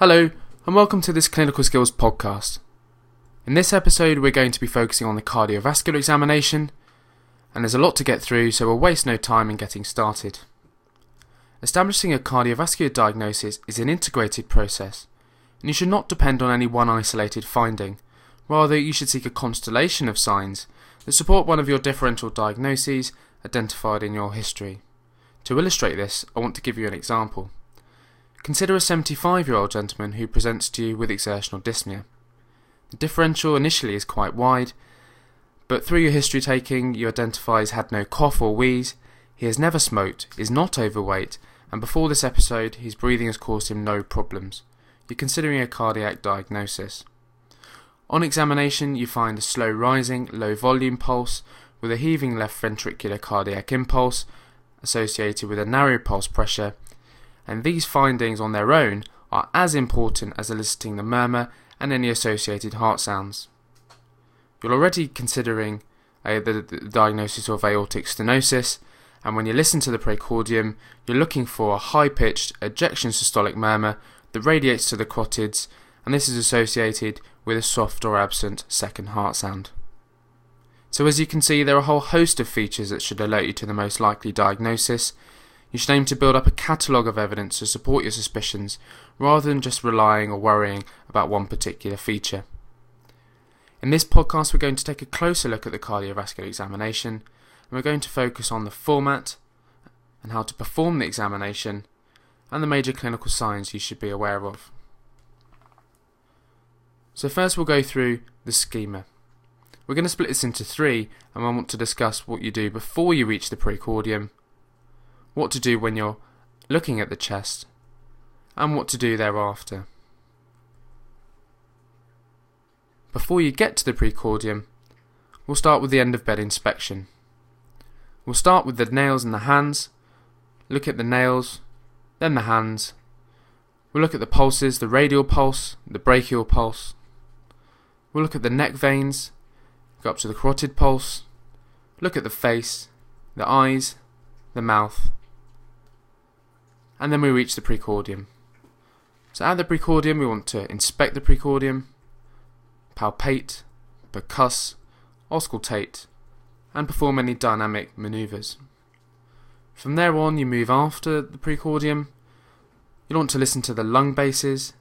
Hello, and welcome to this Clinical Skills podcast. In this episode, we're going to be focusing on the cardiovascular examination, and there's a lot to get through, so we'll waste no time in getting started. Establishing a cardiovascular diagnosis is an integrated process, and you should not depend on any one isolated finding. Rather, you should seek a constellation of signs that support one of your differential diagnoses identified in your history. To illustrate this, I want to give you an example. Consider a 75 year old gentleman who presents to you with exertional dyspnea. The differential initially is quite wide, but through your history taking, you identify he's had no cough or wheeze, he has never smoked, is not overweight, and before this episode, his breathing has caused him no problems. You're considering a cardiac diagnosis. On examination, you find a slow rising, low volume pulse with a heaving left ventricular cardiac impulse associated with a narrow pulse pressure, and these findings on their own are as important as eliciting the murmur and any associated heart sounds. You're already considering uh, the, the diagnosis of aortic stenosis, and when you listen to the precordium, you're looking for a high pitched ejection systolic murmur that radiates to the carotids, and this is associated with a soft or absent second heart sound. So, as you can see, there are a whole host of features that should alert you to the most likely diagnosis. You should aim to build up a catalogue of evidence to support your suspicions, rather than just relying or worrying about one particular feature. In this podcast, we're going to take a closer look at the cardiovascular examination, and we're going to focus on the format and how to perform the examination, and the major clinical signs you should be aware of. So, first, we'll go through the schema. We're going to split this into three, and I want to discuss what you do before you reach the precordium, what to do when you're looking at the chest, and what to do thereafter. Before you get to the precordium, we'll start with the end of bed inspection. We'll start with the nails in the hands, look at the nails, then the hands. We'll look at the pulses, the radial pulse, the brachial pulse. We'll look at the neck veins, Go up to the carotid pulse. Look at the face, the eyes, the mouth. And then we reach the precordium. So at the precordium, we want to inspect the precordium, palpate, percuss, auscultate, and perform any dynamic maneuvers. From there on, you move after the precordium. You want to listen to the lung bases.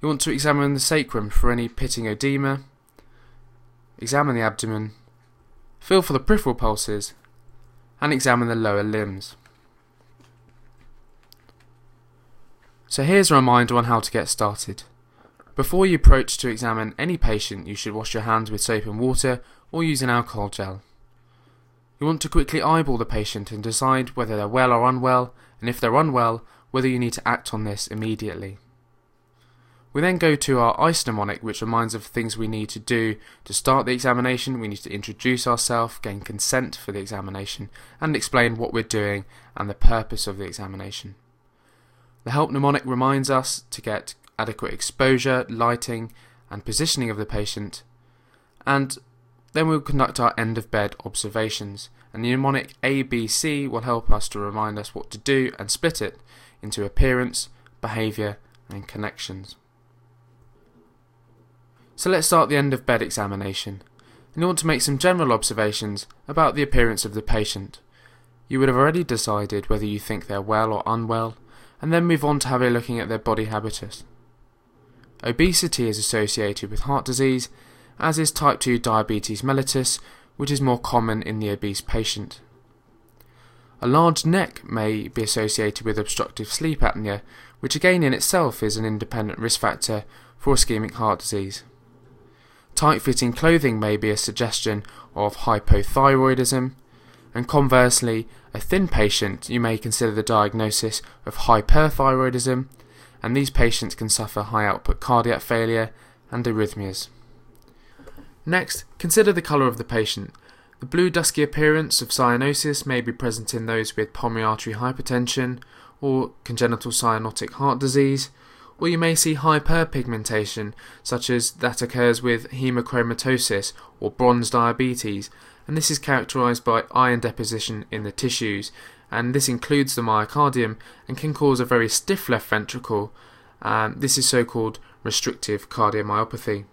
You want to examine the sacrum for any pitting edema examine the abdomen, feel for the peripheral pulses, and examine the lower limbs. So here's a reminder on how to get started. Before you approach to examine any patient, you should wash your hands with soap and water or use an alcohol gel. You want to quickly eyeball the patient and decide whether they're well or unwell, and if they're unwell, whether you need to act on this immediately. We then go to our ICE mnemonic, which reminds of things we need to do to start the examination. We need to introduce ourselves, gain consent for the examination, and explain what we're doing and the purpose of the examination. The help mnemonic reminds us to get adequate exposure, lighting, and positioning of the patient, and then we'll conduct our end of bed observations. And the mnemonic ABC will help us to remind us what to do and split it into appearance, behaviour, and connections. So let's start the end of bed examination. You want to make some general observations about the appearance of the patient. You would have already decided whether you think they're well or unwell, and then move on to have a looking at their body habitus. Obesity is associated with heart disease, as is type 2 diabetes mellitus, which is more common in the obese patient. A large neck may be associated with obstructive sleep apnea, which again in itself is an independent risk factor for ischemic heart disease. Tight fitting clothing may be a suggestion of hypothyroidism, and conversely, a thin patient you may consider the diagnosis of hyperthyroidism, and these patients can suffer high output cardiac failure and arrhythmias. Next, consider the colour of the patient. The blue dusky appearance of cyanosis may be present in those with pulmonary artery hypertension or congenital cyanotic heart disease, or you may see hyperpigmentation, such as that occurs with hemochromatosis or bronze diabetes, and this is characterized by iron deposition in the tissues, and this includes the myocardium and can cause a very stiff left ventricle Um, this is so called restrictive cardiomyopathy.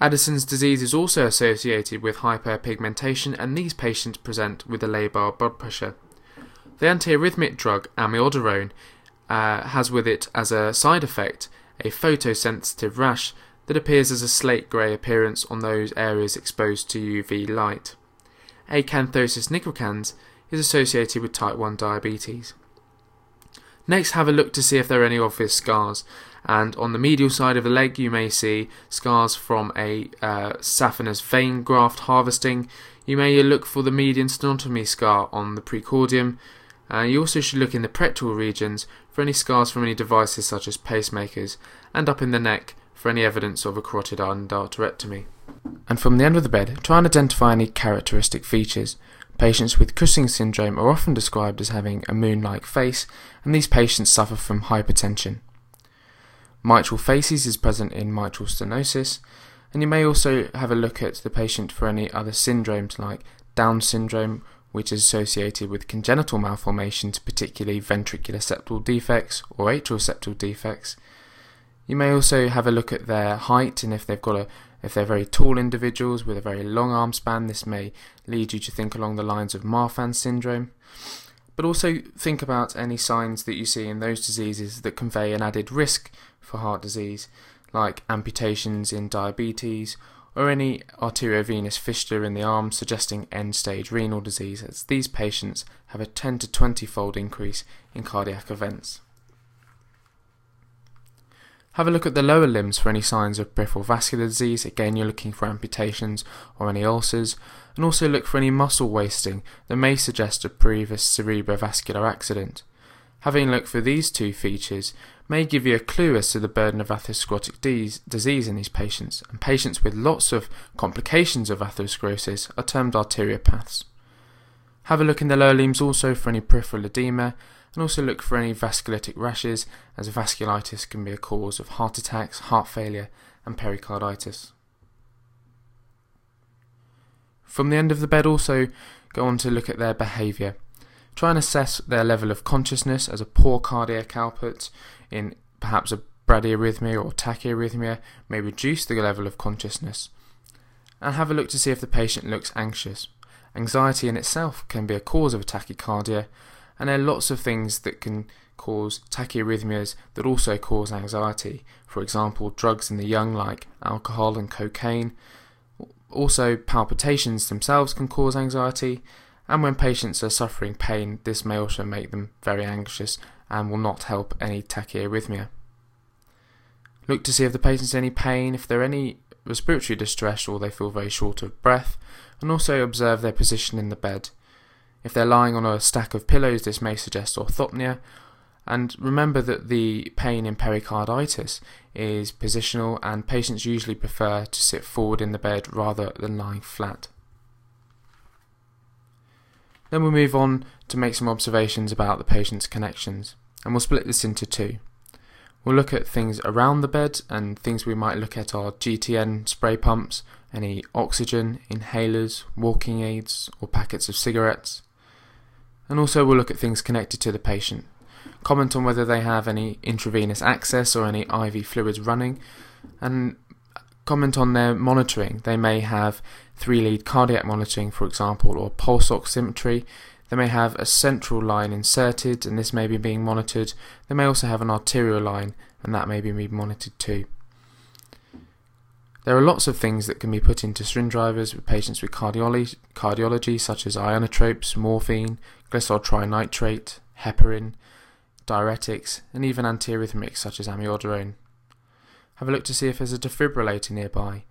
Addison's disease is also associated with hyperpigmentation, and these patients present with a labile blood pressure. The antiarrhythmic drug amiodarone uh, has with it as a side effect a photosensitive rash that appears as a slate grey appearance on those areas exposed to UV light. Acanthosis nigricans is associated with type 1 diabetes. Next, have a look to see if there are any obvious scars. And on the medial side of the leg, you may see scars from a uh, saphenous vein graft harvesting. You may look for the median sternotomy scar on the precordium. Uh, you also should look in the pectoral regions for any scars from any devices such as pacemakers, and up in the neck for any evidence of a carotid endarterectomy. And from the end of the bed, try and identify any characteristic features. Patients with Cushing syndrome are often described as having a moon like face, and these patients suffer from hypertension. Mitral facies is present in mitral stenosis, and you may also have a look at the patient for any other syndromes like Down syndrome, which is associated with congenital malformations, particularly ventricular septal defects or atrial septal defects. You may also have a look at their height and if they've got a if they're very tall individuals with a very long arm span, this may lead you to think along the lines of Marfan syndrome. But also think about any signs that you see in those diseases that convey an added risk for heart disease, like amputations in diabetes or any arteriovenous fistula in the arm suggesting end stage renal disease, as these patients have a 10 to 20 fold increase in cardiac events. Have a look at the lower limbs for any signs of peripheral vascular disease. Again, you're looking for amputations or any ulcers, and also look for any muscle wasting that may suggest a previous cerebrovascular accident. Having a look for these two features may give you a clue as to the burden of atherosclerotic disease in these patients, and patients with lots of complications of atherosclerosis are termed arteriopaths. Have a look in the lower limbs also for any peripheral edema and also look for any vasculitic rashes, as vasculitis can be a cause of heart attacks, heart failure, and pericarditis. From the end of the bed, also go on to look at their behaviour. Try and assess their level of consciousness as a poor cardiac output in perhaps a bradyarrhythmia or tachyarrhythmia may reduce the level of consciousness. And have a look to see if the patient looks anxious. Anxiety in itself can be a cause of tachycardia, and there are lots of things that can cause tachyarrhythmias that also cause anxiety. For example, drugs in the young like alcohol and cocaine. Also, palpitations themselves can cause anxiety, and when patients are suffering pain, this may also make them very anxious and will not help any tachyarrhythmia. Look to see if the patient's any pain, if there are any respiratory distress or they feel very short of breath, and also observe their position in the bed. If they're lying on a stack of pillows, this may suggest orthopnea. And remember that the pain in pericarditis is positional, and patients usually prefer to sit forward in the bed rather than lying flat. Then we'll move on to make some observations about the patient's connections, and we'll split this into two. We'll look at things around the bed, and things we might look at are GTN spray pumps, any oxygen, inhalers, walking aids, or packets of cigarettes and also we'll look at things connected to the patient. Comment on whether they have any intravenous access or any IV fluids running, and comment on their monitoring. They may have three lead cardiac monitoring, for example, or pulse oximetry. They may have a central line inserted, and this may be being monitored. They may also have an arterial line, and that may be being monitored too. There are lots of things that can be put into syringe drivers with patients with cardiology, cardiology such as inotropes, morphine, glyceryl trinitrate, heparin, diuretics, and even antiarrhythmics such as amiodarone. Have a look to see if there's a defibrillator nearby.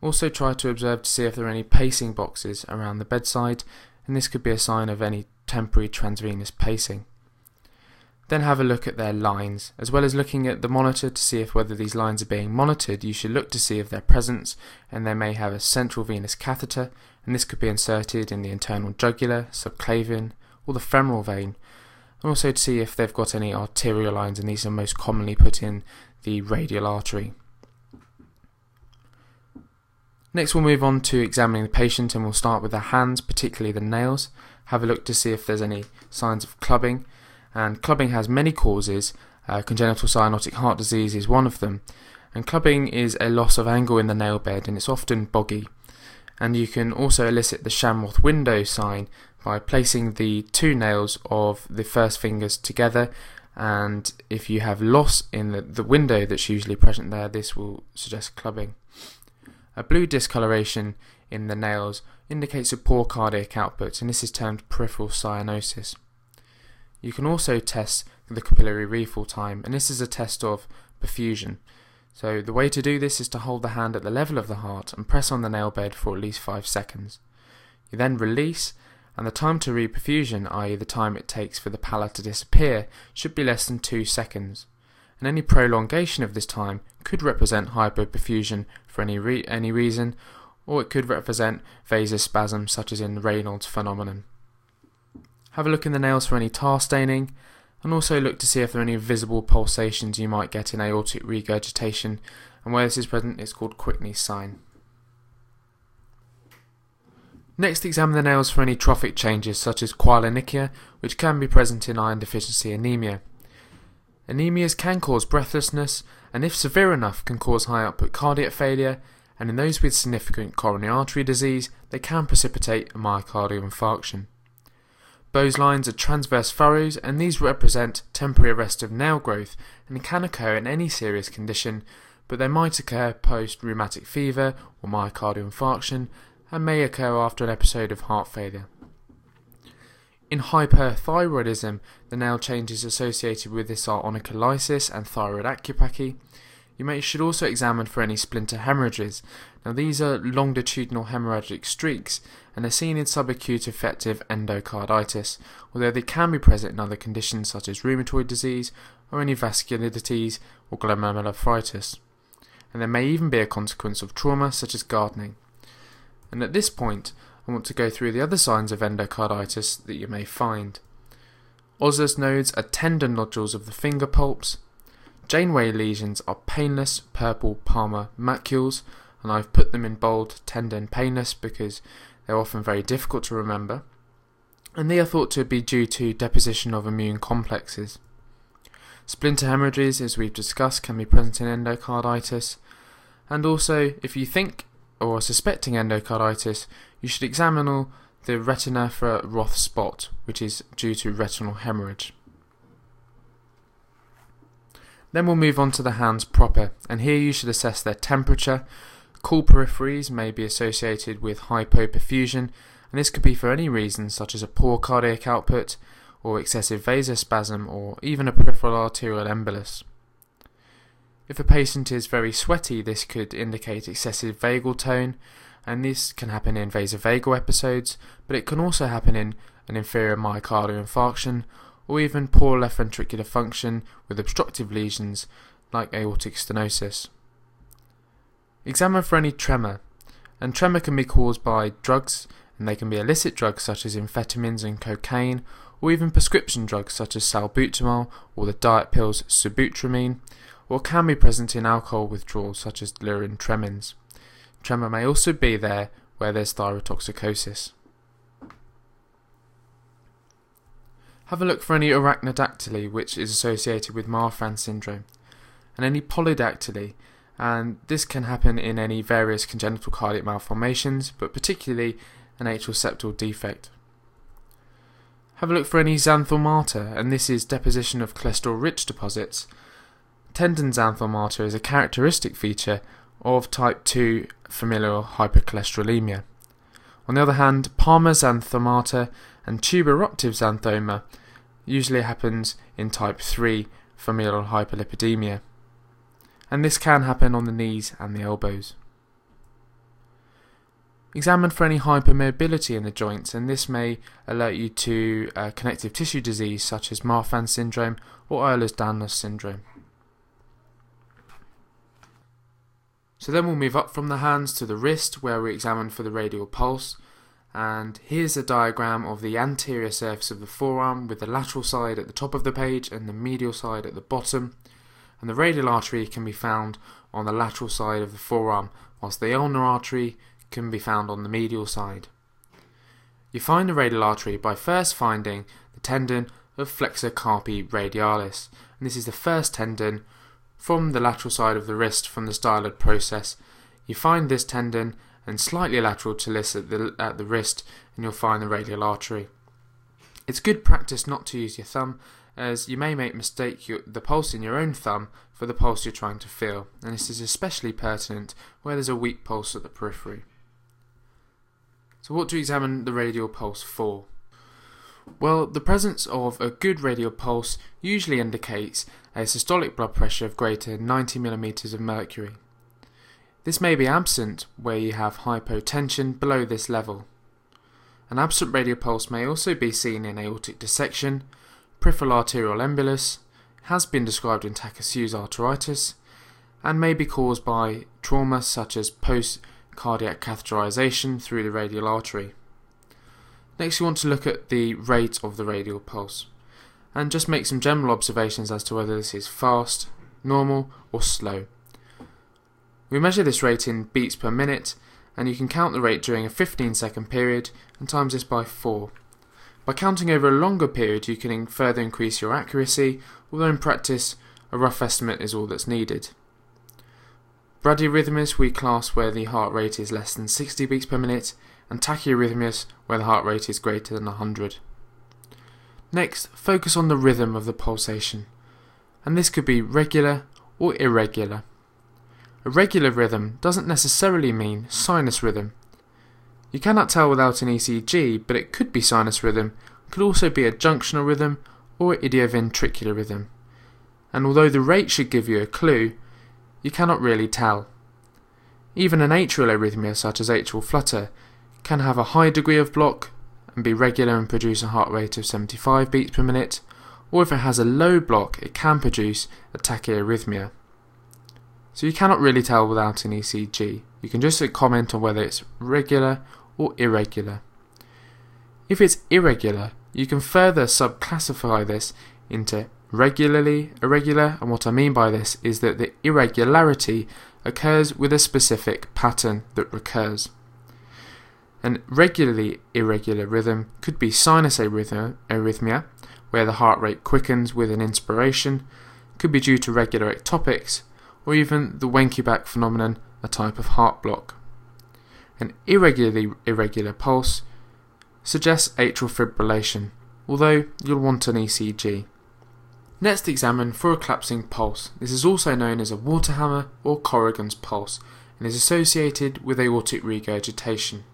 Also try to observe to see if there are any pacing boxes around the bedside, and this could be a sign of any temporary transvenous pacing. Then have a look at their lines. As well as looking at the monitor to see if whether these lines are being monitored, you should look to see if their presence and they may have a central venous catheter and this could be inserted in the internal jugular, subclavian or the femoral vein and also to see if they've got any arterial lines and these are most commonly put in the radial artery. Next we'll move on to examining the patient and we'll start with the hands, particularly the nails. Have a look to see if there's any signs of clubbing and clubbing has many causes, Uh, congenital cyanotic heart disease is one of them. And clubbing is a loss of angle in the nail bed and it's often boggy. And you can also elicit the Schamroth window sign by placing the two nails of the first fingers together. And if you have loss in the, the window that's usually present there, this will suggest clubbing. A blue discoloration in the nails indicates a poor cardiac output, and this is termed peripheral cyanosis. You can also test the capillary refill time, and this is a test of perfusion. So the way to do this is to hold the hand at the level of the heart and press on the nail bed for at least 5 seconds. You then release, and the time to reperfusion, i.e. the time it takes for the pallor to disappear, should be less than 2 seconds. And any prolongation of this time could represent hypoperfusion for any, re any reason, or it could represent vasospasm such as in Raynaud's phenomenon. Have a look in the nails for any tar staining, and also look to see if there are any visible pulsations you might get in aortic regurgitation, and where this is present it's called Quincke's sign. Next examine the nails for any trophic changes such as koilonychia, which can be present in iron deficiency anemia. Anemias can cause breathlessness, and if severe enough can cause high output cardiac failure, and in those with significant coronary artery disease, they can precipitate a myocardial infarction. Beau's lines are transverse furrows, and these represent temporary arrest of nail growth and can occur in any serious condition, but they might occur post rheumatic fever or myocardial infarction and may occur after an episode of heart failure. In hyperthyroidism, the nail changes associated with this are onycholysis and thyroid acropachy, you may should also examine for any splinter hemorrhages. Now these are longitudinal hemorrhagic streaks and are seen in subacute infective endocarditis, although they can be present in other conditions such as rheumatoid disease or any vasculitis or glomerulonephritis. And there may even be a consequence of trauma such as gardening. And at this point, I want to go through the other signs of endocarditis that you may find. Osler's nodes are tender nodules of the finger palps, Janeway lesions are painless purple palmar macules, and I've put them in bold, tender and painless because they're often very difficult to remember, and they are thought to be due to deposition of immune complexes. Splinter hemorrhages, as we've discussed, can be present in endocarditis, and also if you think or are suspecting endocarditis, you should examine the retina for a Roth spot, which is due to retinal hemorrhage. Then we'll move on to the hands proper, and here you should assess their temperature. Cool peripheries may be associated with hypoperfusion, and this could be for any reason such as a poor cardiac output, or excessive vasospasm, or even a peripheral arterial embolus. If a patient is very sweaty, this could indicate excessive vagal tone, and this can happen in vasovagal episodes, but it can also happen in an inferior myocardial infarction or even poor left ventricular function with obstructive lesions like aortic stenosis. Examine for any tremor, and tremor can be caused by drugs, and they can be illicit drugs such as amphetamines and cocaine, or even prescription drugs such as salbutamol or the diet pills sibutramine, or can be present in alcohol withdrawal such as delirium tremens. Tremor may also be there where there's thyrotoxicosis. Have a look for any arachnodactyly, which is associated with Marfan syndrome, and any polydactyly, and this can happen in any various congenital cardiac malformations, but particularly an atrial septal defect. Have a look for any xanthomata, and this is deposition of cholesterol-rich deposits. Tendon xanthomata is a characteristic feature of type 2 familial hypercholesterolemia. On the other hand, palmar xanthomata and tuberoeruptive xanthoma usually happens in type 3 familial hyperlipidemia, and this can happen on the knees and the elbows. Examine for any hypermobility in the joints, and this may alert you to uh, connective tissue disease such as Marfan syndrome or Ehlers-Danlos syndrome. So then we'll move up from the hands to the wrist where we examine for the radial pulse. And here's a diagram of the anterior surface of the forearm with the lateral side at the top of the page and the medial side at the bottom. And the radial artery can be found on the lateral side of the forearm whilst the ulnar artery can be found on the medial side. You find the radial artery by first finding the tendon of flexor carpi radialis, and this is the first tendon from the lateral side of the wrist from the styloid process. You find this tendon and slightly lateral to this at the, at the wrist, and you'll find the radial artery. It's good practice not to use your thumb, as you may make mistake your, the pulse in your own thumb for the pulse you're trying to feel, and this is especially pertinent where there's a weak pulse at the periphery. So, what do to examine the radial pulse for? Well, the presence of a good radial pulse usually indicates a systolic blood pressure of greater than 90 mm of mercury. This may be absent where you have hypotension below this level. An absent radial pulse may also be seen in aortic dissection, peripheral arterial embolus, has been described in Takayasu's arteritis, and may be caused by trauma such as post cardiac catheterization through the radial artery. Next, you want to look at the rate of the radial pulse and just make some general observations as to whether this is fast, normal, or slow. We measure this rate in beats per minute, and you can count the rate during a 15 second period and times this by 4. By counting over a longer period, you can further increase your accuracy, although in practice, a rough estimate is all that's needed. Bradyarrhythmias we class where the heart rate is less than 60 beats per minute, and tachyarrhythmias where the heart rate is greater than 100. Next, focus on the rhythm of the pulsation, and this could be regular or irregular. A regular rhythm doesn't necessarily mean sinus rhythm. You cannot tell without an ECG, but it could be sinus rhythm, could also be a junctional rhythm or idioventricular rhythm. And although the rate should give you a clue, you cannot really tell. Even an atrial arrhythmia such as atrial flutter can have a high degree of block and be regular and produce a heart rate of 75 beats per minute, or if it has a low block, it can produce a tachyarrhythmia. So you cannot really tell without an ECG. You can just comment on whether it's regular or irregular. If it's irregular, you can further subclassify this into regularly irregular, and what I mean by this is that the irregularity occurs with a specific pattern that recurs. An regularly irregular rhythm could be sinus arrhythmia, where the heart rate quickens with an inspiration, could be due to regular ectopics, or even the Wenckebach phenomenon, a type of heart block. An irregularly irregular pulse suggests atrial fibrillation, although you'll want an ECG. Next examine for a collapsing pulse. This is also known as a water hammer or Corrigan's pulse and is associated with aortic regurgitation.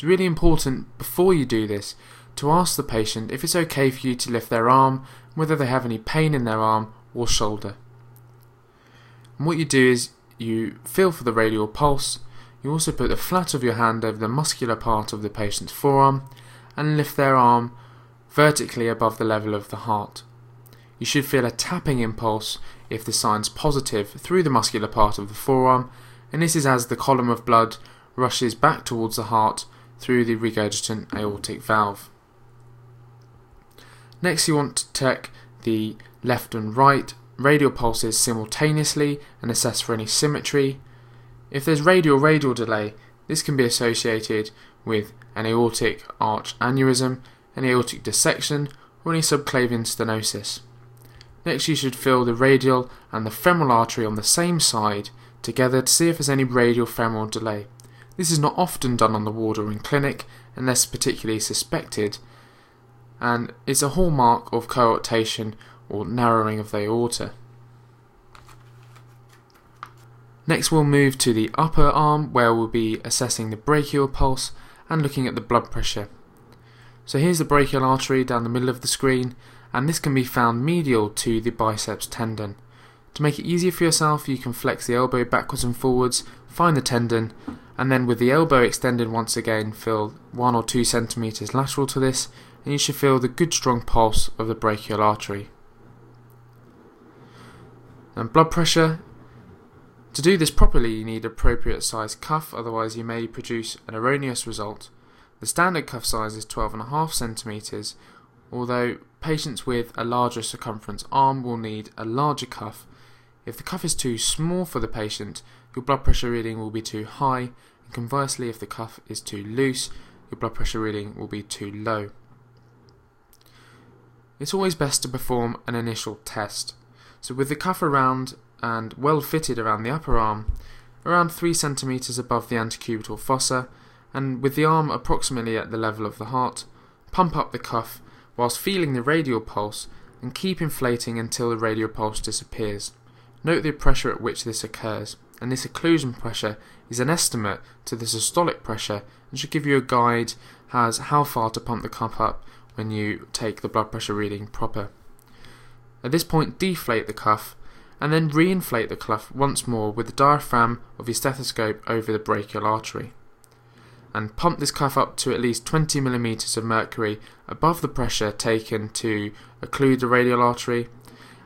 It's really important before you do this to ask the patient if it's okay for you to lift their arm, whether they have any pain in their arm or shoulder. And what you do is you feel for the radial pulse, you also put the flat of your hand over the muscular part of the patient's forearm and lift their arm vertically above the level of the heart. You should feel a tapping impulse if the sign's positive through the muscular part of the forearm, and this is as the column of blood rushes back towards the heart through the regurgitant aortic valve. Next, you want to check the left and right radial pulses simultaneously and assess for any symmetry. If there's radial radial delay, this can be associated with an aortic arch aneurysm, an aortic dissection, or any subclavian stenosis. Next you should feel the radial and the femoral artery on the same side together to see if there's any radial femoral delay. This is not often done on the ward or in clinic unless particularly suspected and is a hallmark of coarctation or narrowing of the aorta. Next we'll move to the upper arm where we'll be assessing the brachial pulse and looking at the blood pressure. So here's the brachial artery down the middle of the screen and this can be found medial to the biceps tendon. To make it easier for yourself, you can flex the elbow backwards and forwards, find the tendon, and then with the elbow extended once again, feel 1 or 2 centimeters lateral to this, and you should feel the good strong pulse of the brachial artery. And blood pressure. To do this properly, you need appropriate size cuff, otherwise, you may produce an erroneous result. The standard cuff size is 12.5 centimeters, although patients with a larger circumference arm will need a larger cuff. If the cuff is too small for the patient, your blood pressure reading will be too high, and conversely, if the cuff is too loose, your blood pressure reading will be too low. it's always best to perform an initial test. So with the cuff around and well fitted around the upper arm, around 3 centimeters above the antecubital fossa, and with the arm approximately at the level of the heart, pump up the cuff whilst feeling the radial pulse and keep inflating until the radial pulse disappears. Note the pressure at which this occurs, and this occlusion pressure is an estimate to the systolic pressure and should give you a guide as how far to pump the cuff up when you take the blood pressure reading proper. At this point, deflate the cuff and then reinflate the cuff once more with the diaphragm of your stethoscope over the brachial artery. And pump this cuff up to at least 20 millimeters of mercury above the pressure taken to occlude the radial artery,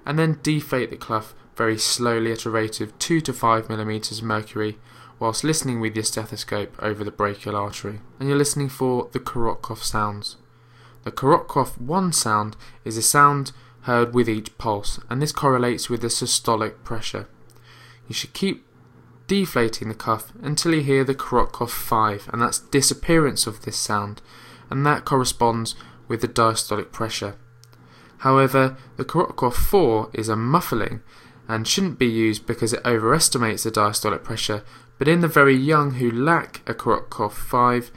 and then deflate the cuff very slowly at a rate of 2 to 5 millimeters of mercury whilst listening with your stethoscope over the brachial artery. And you're listening for the Korotkov sounds. The Korotkov 1 sound is a sound heard with each pulse, and this correlates with the systolic pressure. You should keep deflating the cuff until you hear the Korotkov 5, and that's disappearance of this sound, and that corresponds with the diastolic pressure. However, the Korotkov 4 is a muffling and shouldn't be used because it overestimates the diastolic pressure, but in the very young who lack a Korotkov 5,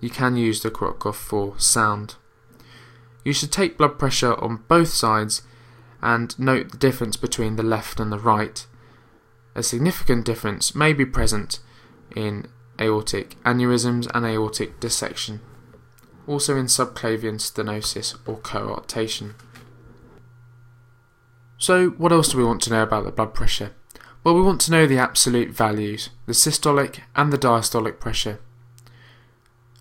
you can use the Korotkov 4 sound. You should take blood pressure on both sides and note the difference between the left and the right. A significant difference may be present in aortic aneurysms and aortic dissection, also in subclavian stenosis or coarctation. So, what else do we want to know about the blood pressure? Well, we want to know the absolute values, the systolic and the diastolic pressure.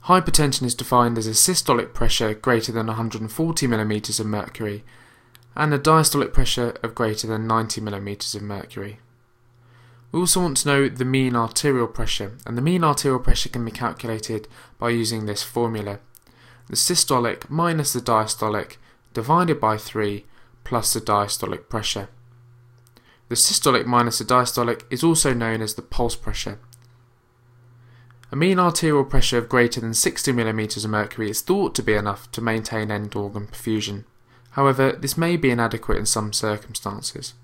Hypertension is defined as a systolic pressure greater than 140 mm of mercury and a diastolic pressure of greater than 90 mm of mercury. We also want to know the mean arterial pressure, and the mean arterial pressure can be calculated by using this formula. The systolic minus the diastolic divided by 3 plus the diastolic pressure. The systolic minus the diastolic is also known as the pulse pressure, a mean arterial pressure of greater than 60 mm of mercury is thought to be enough to maintain end organ perfusion. However, this may be inadequate in some circumstances.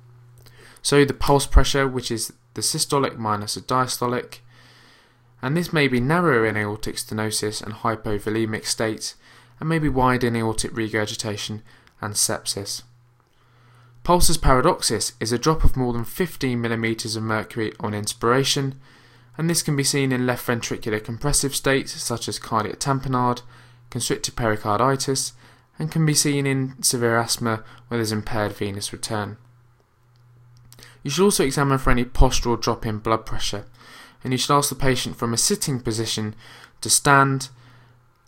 So the pulse pressure, which is the systolic minus the diastolic, and this may be narrower in aortic stenosis and hypovolemic states, and may be wide in aortic regurgitation and sepsis. Pulsus paradoxus is a drop of more than 15 mm of mercury on inspiration and this can be seen in left ventricular compressive states such as cardiac tamponade, constricted pericarditis, and can be seen in severe asthma where there's impaired venous return. You should also examine for any postural drop in blood pressure, and you should ask the patient from a sitting position to stand,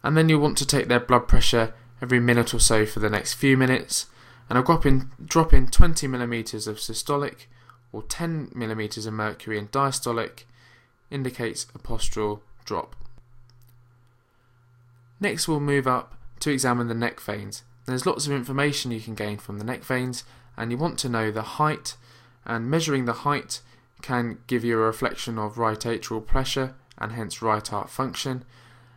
and then you'll want to take their blood pressure every minute or so for the next few minutes, and a drop in, drop in 20 millimeters of systolic or 10 millimeters of mercury in diastolic indicates a postural drop. Next we'll move up to examine the neck veins. There's lots of information you can gain from the neck veins and you want to know the height and measuring the height can give you a reflection of right atrial pressure and hence right heart function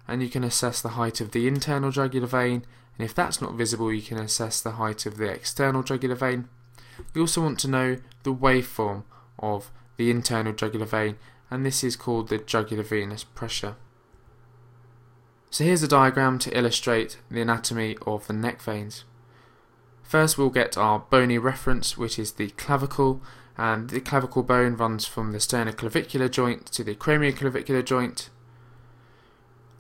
and you can assess the height of the internal jugular vein and if that's not visible you can assess the height of the external jugular vein. You also want to know the waveform of the internal jugular vein and this is called the jugular venous pressure. So here's a diagram to illustrate the anatomy of the neck veins. First we'll get our bony reference which is the clavicle and the clavicle bone runs from the sternoclavicular joint to the acromioclavicular joint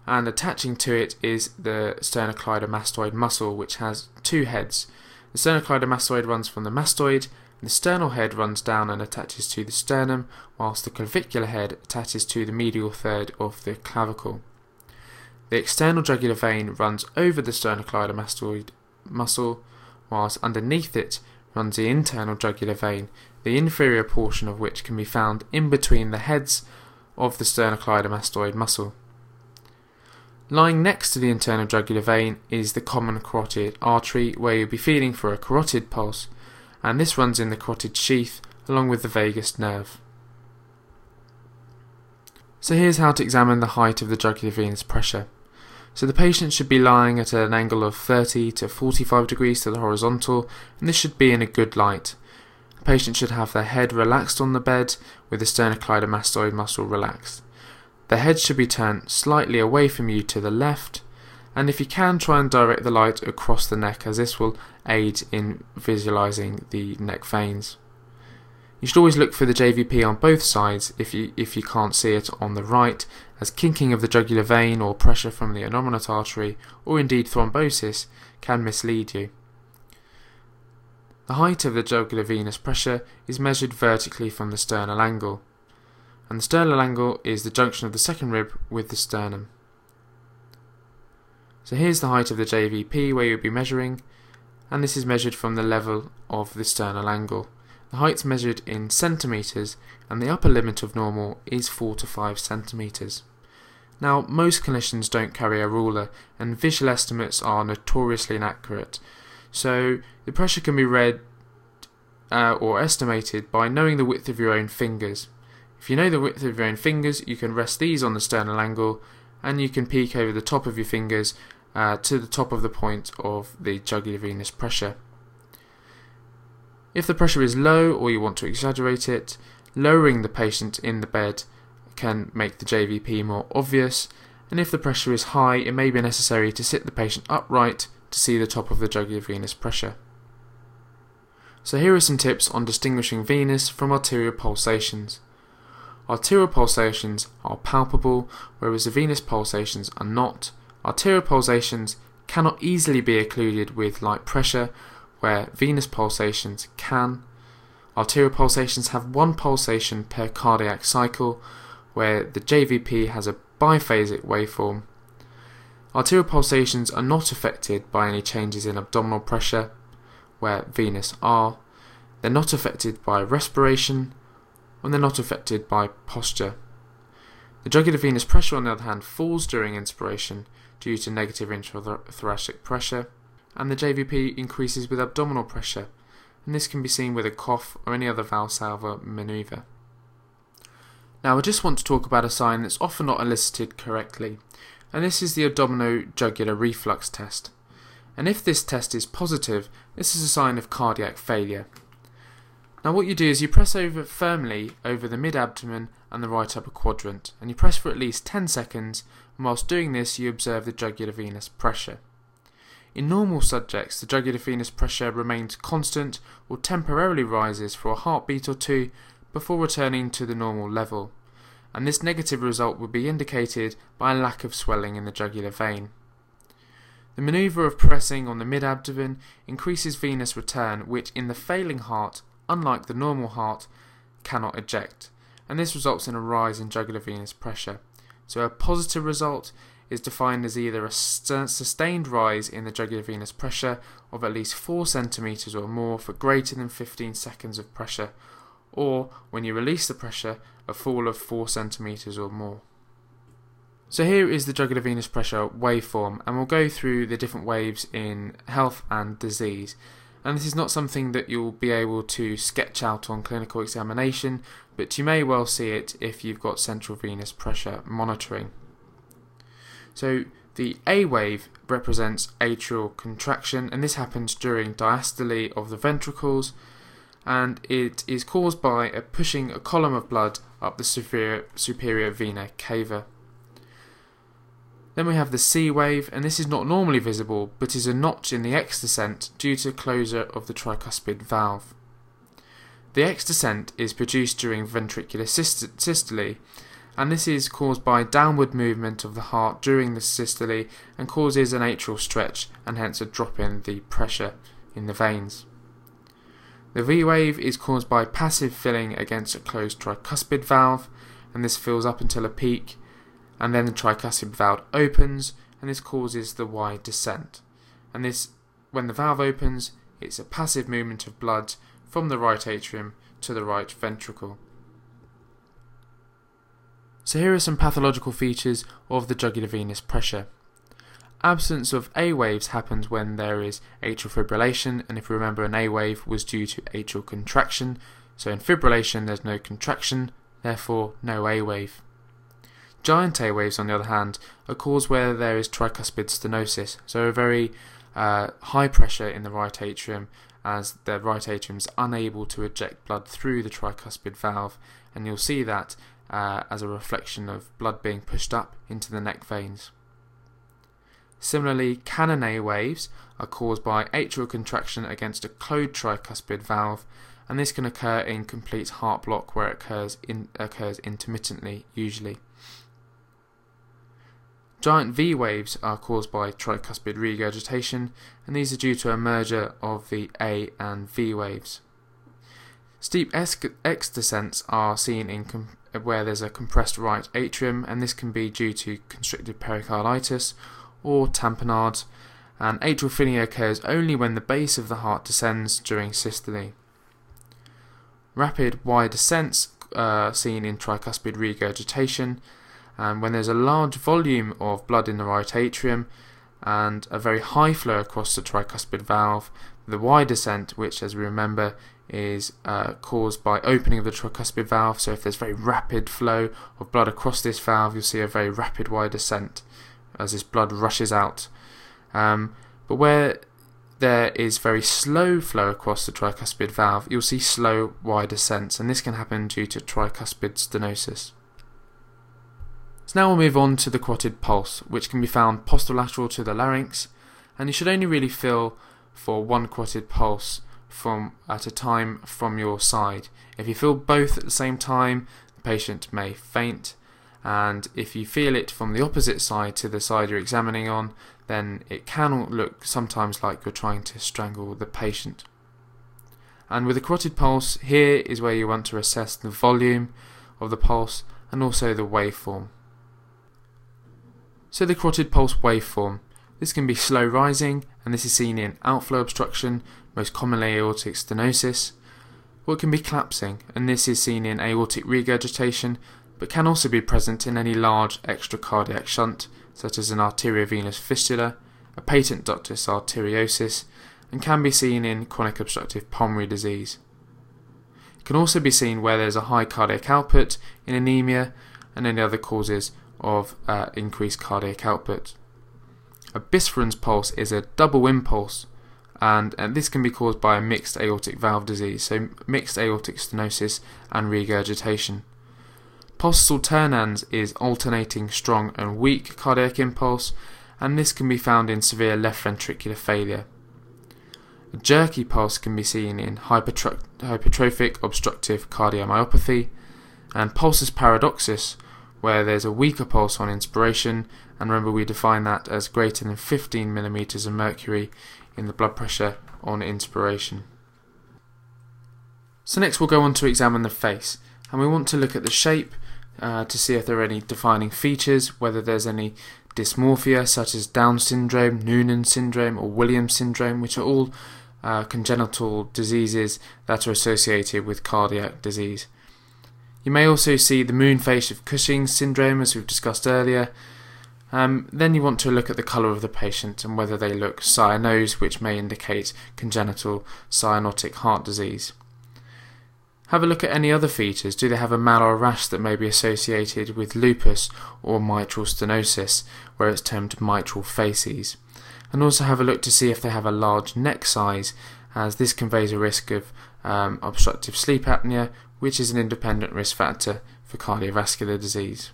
and attaching to it is the sternocleidomastoid muscle which has two heads. The sternocleidomastoid runs from the mastoid and the sternal head runs down and attaches to the sternum, whilst the clavicular head attaches to the medial third of the clavicle. The external jugular vein runs over the sternocleidomastoid muscle, whilst underneath it runs the internal jugular vein, the inferior portion of which can be found in between the heads of the sternocleidomastoid muscle. Lying next to the internal jugular vein is the common carotid artery, where you'll be feeling for a carotid pulse, and this runs in the carotid sheath along with the vagus nerve. So here's how to examine the height of the jugular venous pressure. So the patient should be lying at an angle of 30 to 45 degrees to the horizontal, and this should be in a good light. The patient should have their head relaxed on the bed with the sternocleidomastoid muscle relaxed. The head should be turned slightly away from you to the left, and if you can, try and direct the light across the neck as this will aid in visualizing the neck veins. You should always look for the JVP on both sides if you, if you can't see it on the right, as kinking of the jugular vein or pressure from the innominate artery, or indeed thrombosis, can mislead you. The height of the jugular venous pressure is measured vertically from the sternal angle, and the sternal angle is the junction of the second rib with the sternum. So here's the height of the JVP where you'll be measuring, and this is measured from the level of the sternal angle. The height's measured in centimetres and the upper limit of normal is 4 to 5 centimetres. Now, most clinicians don't carry a ruler and visual estimates are notoriously inaccurate, so the pressure can be read uh, or estimated by knowing the width of your own fingers. If you know the width of your own fingers, you can rest these on the sternal angle and you can peek over the top of your fingers uh, to the top of the point of the jugular venous pressure. If the pressure is low or you want to exaggerate it, lowering the patient in the bed can make the JVP more obvious, and if the pressure is high, it may be necessary to sit the patient upright to see the top of the jugular venous pressure. So here are some tips on distinguishing venous from arterial pulsations. Arterial pulsations are palpable, whereas the venous pulsations are not. Arterial pulsations cannot easily be occluded with light pressure, where venous pulsations can. Arterial pulsations have one pulsation per cardiac cycle, where the JVP has a biphasic waveform. Arterial pulsations are not affected by any changes in abdominal pressure, where venous are. They're not affected by respiration, and they're not affected by posture. The jugular venous pressure, on the other hand, falls during inspiration due to negative intrathoracic pressure and the JVP increases with abdominal pressure, and this can be seen with a cough or any other Valsalva maneuver. Now I just want to talk about a sign that's often not elicited correctly, and this is the abdominojugular reflux test. And if this test is positive, this is a sign of cardiac failure. Now what you do is you press over firmly over the mid-abdomen and the right upper quadrant, and you press for at least 10 seconds, and whilst doing this you observe the jugular venous pressure. In normal subjects, the jugular venous pressure remains constant or temporarily rises for a heartbeat or two before returning to the normal level, and this negative result would be indicated by a lack of swelling in the jugular vein. The maneuver of pressing on the mid-abdomen increases venous return, which in the failing heart, unlike the normal heart, cannot eject, and this results in a rise in jugular venous pressure. So a positive result is defined as either a sustained rise in the jugular venous pressure of at least 4 centimeters or more for greater than 15 seconds of pressure, or when you release the pressure, a fall of 4 centimeters or more. So here is the jugular venous pressure waveform, and we'll go through the different waves in health and disease. And this is not something that you'll be able to sketch out on clinical examination, but you may well see it if you've got central venous pressure monitoring. So the A wave represents atrial contraction, and this happens during diastole of the ventricles, and it is caused by a pushing a column of blood up the superior, superior vena cava. Then we have the C wave, and this is not normally visible, but is a notch in the X descent due to closure of the tricuspid valve. The X descent is produced during ventricular systole, and this is caused by downward movement of the heart during the systole and causes an atrial stretch and hence a drop in the pressure in the veins. The V wave is caused by passive filling against a closed tricuspid valve and this fills up until a peak and then the tricuspid valve opens and this causes the Y descent. And this when the valve opens it's a passive movement of blood from the right atrium to the right ventricle. So here are some pathological features of the jugular venous pressure. Absence of A waves happens when there is atrial fibrillation, and if we remember, an A wave was due to atrial contraction. So in fibrillation, there's no contraction, therefore no A wave. Giant A waves, on the other hand, are caused where there is tricuspid stenosis, so a very uh, high pressure in the right atrium as the right atrium is unable to eject blood through the tricuspid valve, and you'll see that uh, as a reflection of blood being pushed up into the neck veins. Similarly, Cannon A waves are caused by atrial contraction against a closed tricuspid valve, and this can occur in complete heart block where it occurs, in, occurs intermittently, usually. Giant V waves are caused by tricuspid regurgitation, and these are due to a merger of the A and V waves. Steep X descents are seen in where there's a compressed right atrium, and this can be due to constricted pericarditis or tamponade, and atrial fibrillation occurs only when the base of the heart descends during systole. Rapid Y descents uh, seen in tricuspid regurgitation, and when there's a large volume of blood in the right atrium and a very high flow across the tricuspid valve, the Y descent, which as we remember is uh, caused by opening of the tricuspid valve. So if there's very rapid flow of blood across this valve, you'll see a very rapid Y descent as this blood rushes out. Um, but where there is very slow flow across the tricuspid valve, you'll see slow Y descents, and this can happen due to tricuspid stenosis. So now we'll move on to the carotid pulse, which can be found posterolateral to the larynx, and you should only really feel for one carotid pulse from at a time from your side. If you feel both at the same time, the patient may faint, and if you feel it from the opposite side to the side you're examining on, then it can look sometimes like you're trying to strangle the patient. And with the carotid pulse, here is where you want to assess the volume of the pulse and also the waveform. So the carotid pulse waveform. This can be slow rising, and this is seen in outflow obstruction, most commonly aortic stenosis, or it can be collapsing, and this is seen in aortic regurgitation, but can also be present in any large extracardiac shunt, such as an arteriovenous fistula, a patent ductus arteriosus, and can be seen in chronic obstructive pulmonary disease. It can also be seen where there is a high cardiac output in anemia and any other causes of uh, increased cardiac output. A bisferiens pulse is a double impulse, and, and this can be caused by a mixed aortic valve disease, so mixed aortic stenosis and regurgitation. Pulsus alternans is alternating strong and weak cardiac impulse, and this can be found in severe left ventricular failure. A jerky pulse can be seen in hypertrophic obstructive cardiomyopathy, and pulsus paradoxus where there's a weaker pulse on inspiration, and remember we define that as greater than 15 millimeters of mercury in the blood pressure on inspiration. So next we'll go on to examine the face, and we want to look at the shape uh, to see if there are any defining features, whether there's any dysmorphia such as Down syndrome, Noonan syndrome, or Williams syndrome, which are all uh, congenital diseases that are associated with cardiac disease. You may also see the moon face of Cushing's syndrome, as we've discussed earlier. Um, then you want to look at the colour of the patient and whether they look cyanosed, which may indicate congenital cyanotic heart disease. Have a look at any other features. Do they have a malar rash that may be associated with lupus or mitral stenosis, where it's termed mitral facies? And also have a look to see if they have a large neck size, as this conveys a risk of um, obstructive sleep apnea, which is an independent risk factor for cardiovascular disease.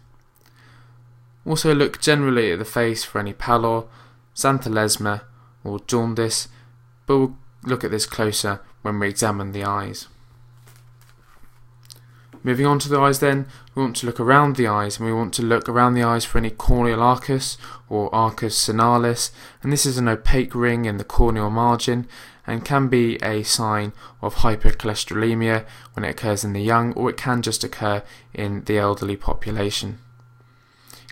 Also look generally at the face for any pallor, xanthelasma or jaundice, but we'll look at this closer when we examine the eyes. Moving on to the eyes then, we want to look around the eyes and we want to look around the eyes for any corneal arcus or arcus senilis and this is an opaque ring in the corneal margin and can be a sign of hypercholesterolemia when it occurs in the young or it can just occur in the elderly population.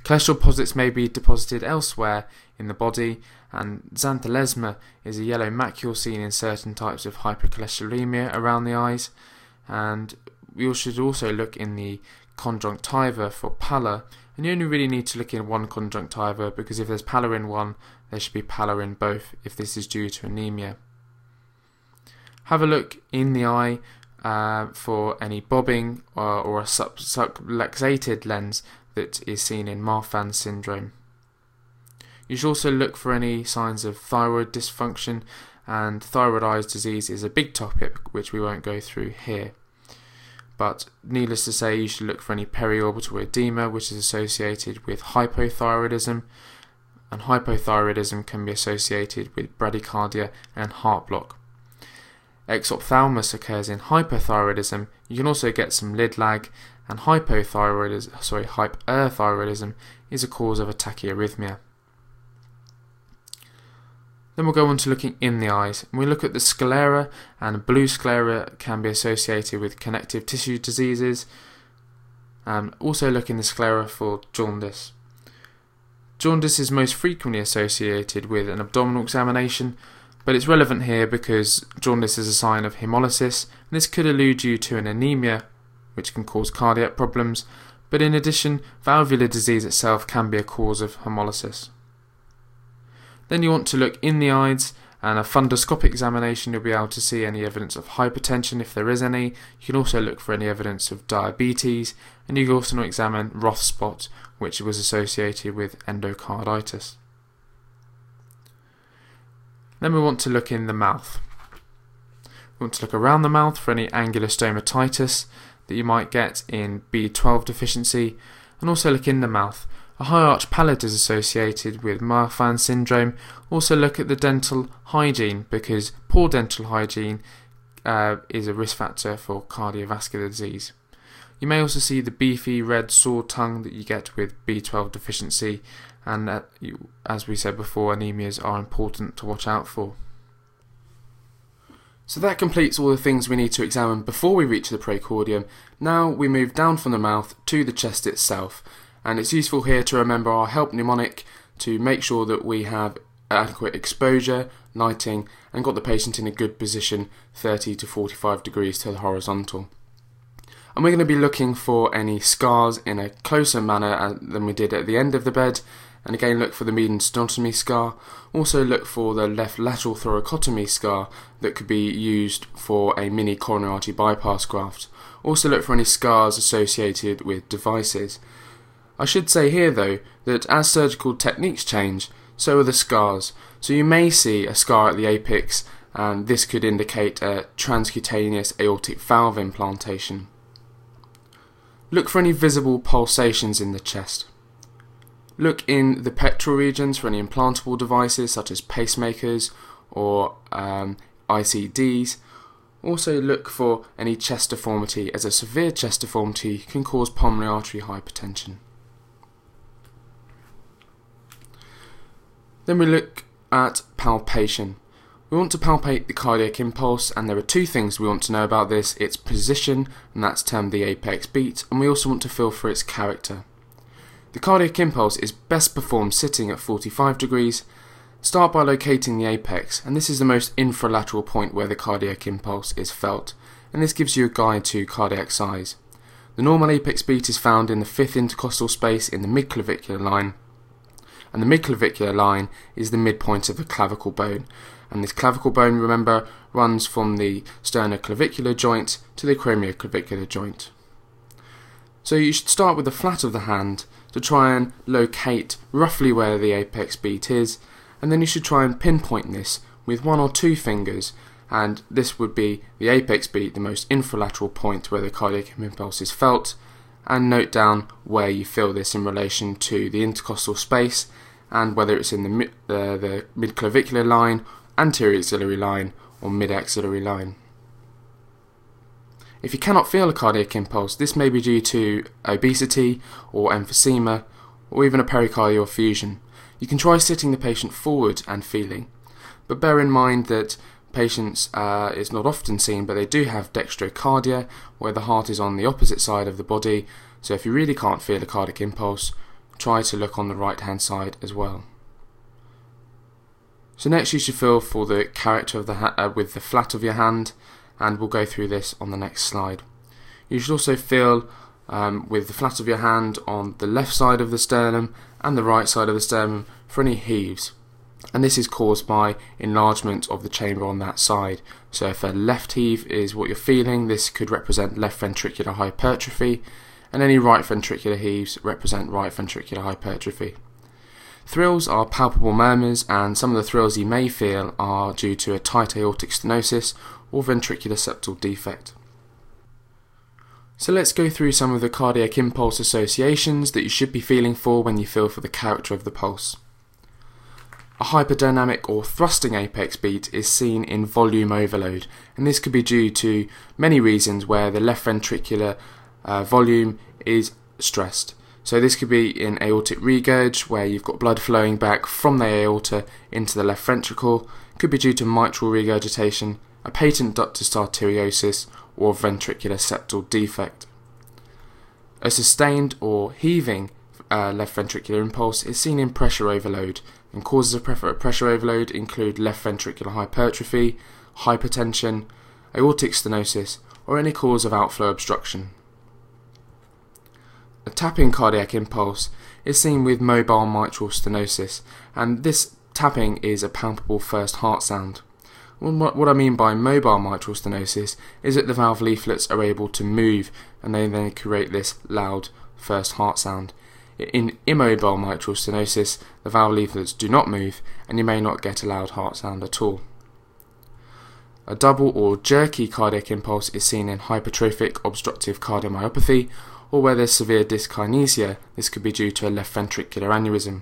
Cholesterol deposits may be deposited elsewhere in the body and xanthelasma is a yellow macule seen in certain types of hypercholesterolemia around the eyes and we should also look in the conjunctiva for pallor, and you only really need to look in one conjunctiva because if there's pallor in one, there should be pallor in both if this is due to anemia. Have a look in the eye uh, for any bobbing or, or a subluxated lens that is seen in Marfan syndrome. You should also look for any signs of thyroid dysfunction, and thyroid eye disease is a big topic which we won't go through here. But needless to say, you should look for any periorbital edema, which is associated with hypothyroidism, and hypothyroidism can be associated with bradycardia and heart block. Exophthalmos occurs in hypothyroidism. You can also get some lid lag, and hypothyroidism, sorry, hyperthyroidism is a cause of a tachyarrhythmia. Then we'll go on to looking in the eyes. We look at the sclera, and blue sclera can be associated with connective tissue diseases. Um, also look in the sclera for jaundice. Jaundice is most frequently associated with an abdominal examination, but it's relevant here because jaundice is a sign of hemolysis, and this could allude you to an anemia, which can cause cardiac problems, but in addition, valvular disease itself can be a cause of hemolysis. Then you want to look in the eyes and a fundoscopic examination you'll be able to see any evidence of hypertension if there is any. You can also look for any evidence of diabetes and you can also examine Roth spot which was associated with endocarditis. Then we want to look in the mouth. We want to look around the mouth for any angular stomatitis that you might get in B12 deficiency and also look in the mouth a high arch palate is associated with Marfan syndrome. Also look at the dental hygiene because poor dental hygiene uh, is a risk factor for cardiovascular disease. You may also see the beefy red sore tongue that you get with B12 deficiency, and uh, as we said before, anemias are important to watch out for. So that completes all the things we need to examine before we reach the precordium. Now we move down from the mouth to the chest itself and it's useful here to remember our help mnemonic to make sure that we have adequate exposure, lighting, and got the patient in a good position 30 to 45 degrees to the horizontal. And we're going to be looking for any scars in a closer manner uh, than we did at the end of the bed. And again, look for the median sternotomy scar. Also, look for the left lateral thoracotomy scar that could be used for a mini coronary artery bypass graft. Also, look for any scars associated with devices. I should say here though that as surgical techniques change, so are the scars. So you may see a scar at the apex and this could indicate a transcutaneous aortic valve implantation. Look for any visible pulsations in the chest. Look in the pectoral regions for any implantable devices such as pacemakers or um, ICDs. Also look for any chest deformity as a severe chest deformity can cause pulmonary artery hypertension. Then we look at palpation. We want to palpate the cardiac impulse, and there are two things we want to know about this its position, and that's termed the apex beat, and we also want to feel for its character. The cardiac impulse is best performed sitting at 45 degrees. Start by locating the apex, and this is the most infralateral point where the cardiac impulse is felt, and this gives you a guide to cardiac size. The normal apex beat is found in the fifth intercostal space in the midclavicular line, and the midclavicular line is the midpoint of the clavicle bone. And this clavicle bone, remember, runs from the sternoclavicular joint to the acromioclavicular joint. So you should start with the flat of the hand to try and locate roughly where the apex beat is, and then you should try and pinpoint this with one or two fingers, and this would be the apex beat, the most infralateral point where the cardiac impulse is felt, and note down where you feel this in relation to the intercostal space and whether it's in the, mid, uh, the midclavicular line, anterior axillary line, or mid-axillary line. If you cannot feel a cardiac impulse, this may be due to obesity or emphysema or even a pericardial effusion. You can try sitting the patient forward and feeling, but bear in mind that patients uh, not often seen, but they do have dextrocardia, where the heart is on the opposite side of the body. So if you really can't feel a cardiac impulse, try to look on the right hand side as well. So next you should feel for the character of the uh, with the flat of your hand, and we'll go through this on the next slide. You should also feel um, with the flat of your hand on the left side of the sternum and the right side of the sternum for any heaves and this is caused by enlargement of the chamber on that side. So if a left heave is what you're feeling, this could represent left ventricular hypertrophy, and any right ventricular heaves represent right ventricular hypertrophy. Thrills are palpable murmurs, and some of the thrills you may feel are due to a tight aortic stenosis or ventricular septal defect. So let's go through some of the cardiac impulse associations that you should be feeling for when you feel for the character of the pulse. A hyperdynamic or thrusting apex beat is seen in volume overload, and this could be due to many reasons where the left ventricular uh, volume is stressed. So this could be in aortic regurg, where you've got blood flowing back from the aorta into the left ventricle. Could be due to mitral regurgitation, a patent ductus arteriosus, or ventricular septal defect. A sustained or heaving uh, left ventricular impulse is seen in pressure overload, and causes of pressure overload include left ventricular hypertrophy, hypertension, aortic stenosis, or any cause of outflow obstruction. A tapping cardiac impulse is seen with mobile mitral stenosis, and this tapping is a palpable first heart sound. What I mean by mobile mitral stenosis is that the valve leaflets are able to move and they then create this loud first heart sound. In immobile mitral stenosis, the valve leaflets do not move and you may not get a loud heart sound at all. A double or jerky cardiac impulse is seen in hypertrophic obstructive cardiomyopathy or where there's severe dyskinesia, this could be due to a left ventricular aneurysm.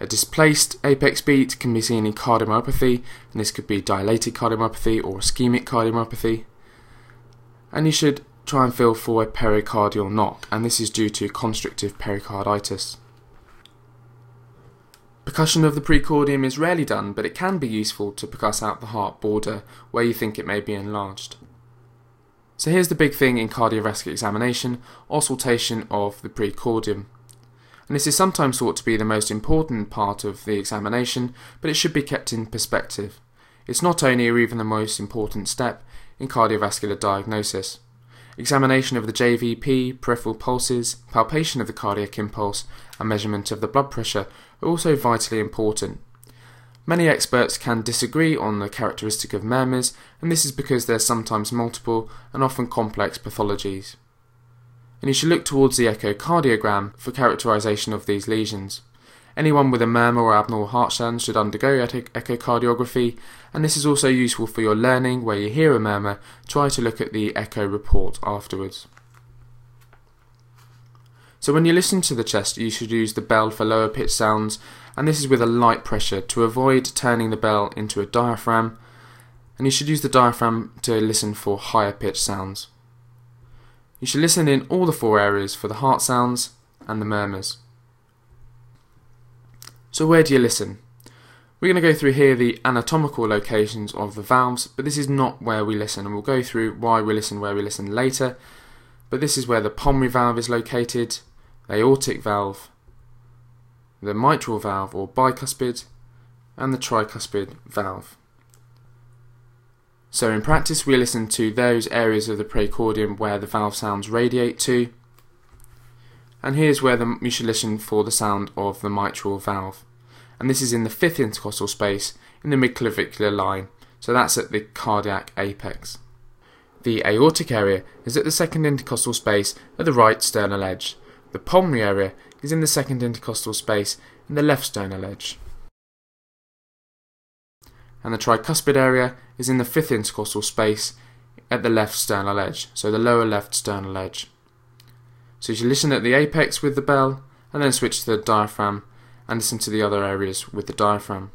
A displaced apex beat can be seen in cardiomyopathy, and this could be dilated cardiomyopathy or ischemic cardiomyopathy. And you should try and feel for a pericardial knock, and this is due to constrictive pericarditis. Percussion of the precordium is rarely done, but it can be useful to percuss out the heart border where you think it may be enlarged. So here's the big thing in cardiovascular examination, auscultation of the precordium. And this is sometimes thought to be the most important part of the examination, but it should be kept in perspective. It's not only or even the most important step in cardiovascular diagnosis. Examination of the JVP, peripheral pulses, palpation of the cardiac impulse, and measurement of the blood pressure are also vitally important. Many experts can disagree on the characteristic of murmurs, and this is because there are sometimes multiple and often complex pathologies. And you should look towards the echocardiogram for characterization of these lesions. Anyone with a murmur or abnormal heart sound should undergo echocardiography, and this is also useful for your learning where you hear a murmur, try to look at the echo report afterwards. So when you listen to the chest, you should use the bell for lower pitch sounds and this is with a light pressure to avoid turning the bell into a diaphragm, and you should use the diaphragm to listen for higher pitch sounds. You should listen in all the four areas for the heart sounds and the murmurs. So where do you listen? We're going to go through here the anatomical locations of the valves, but this is not where we listen, and we'll go through why we listen where we listen later. But this is where the pulmonary valve is located, the aortic valve, the mitral valve or bicuspid, and the tricuspid valve. So in practice we listen to those areas of the precordium where the valve sounds radiate to, and here's where the, you should listen for the sound of the mitral valve. And this is in the fifth intercostal space in the midclavicular line, so that's at the cardiac apex. The aortic area is at the second intercostal space at the right sternal edge. The pulmonary area is in the second intercostal space in the left sternal edge. And the tricuspid area is in the fifth intercostal space at the left sternal edge, so the lower left sternal edge. So you should listen at the apex with the bell, and then switch to the diaphragm and listen to the other areas with the diaphragm.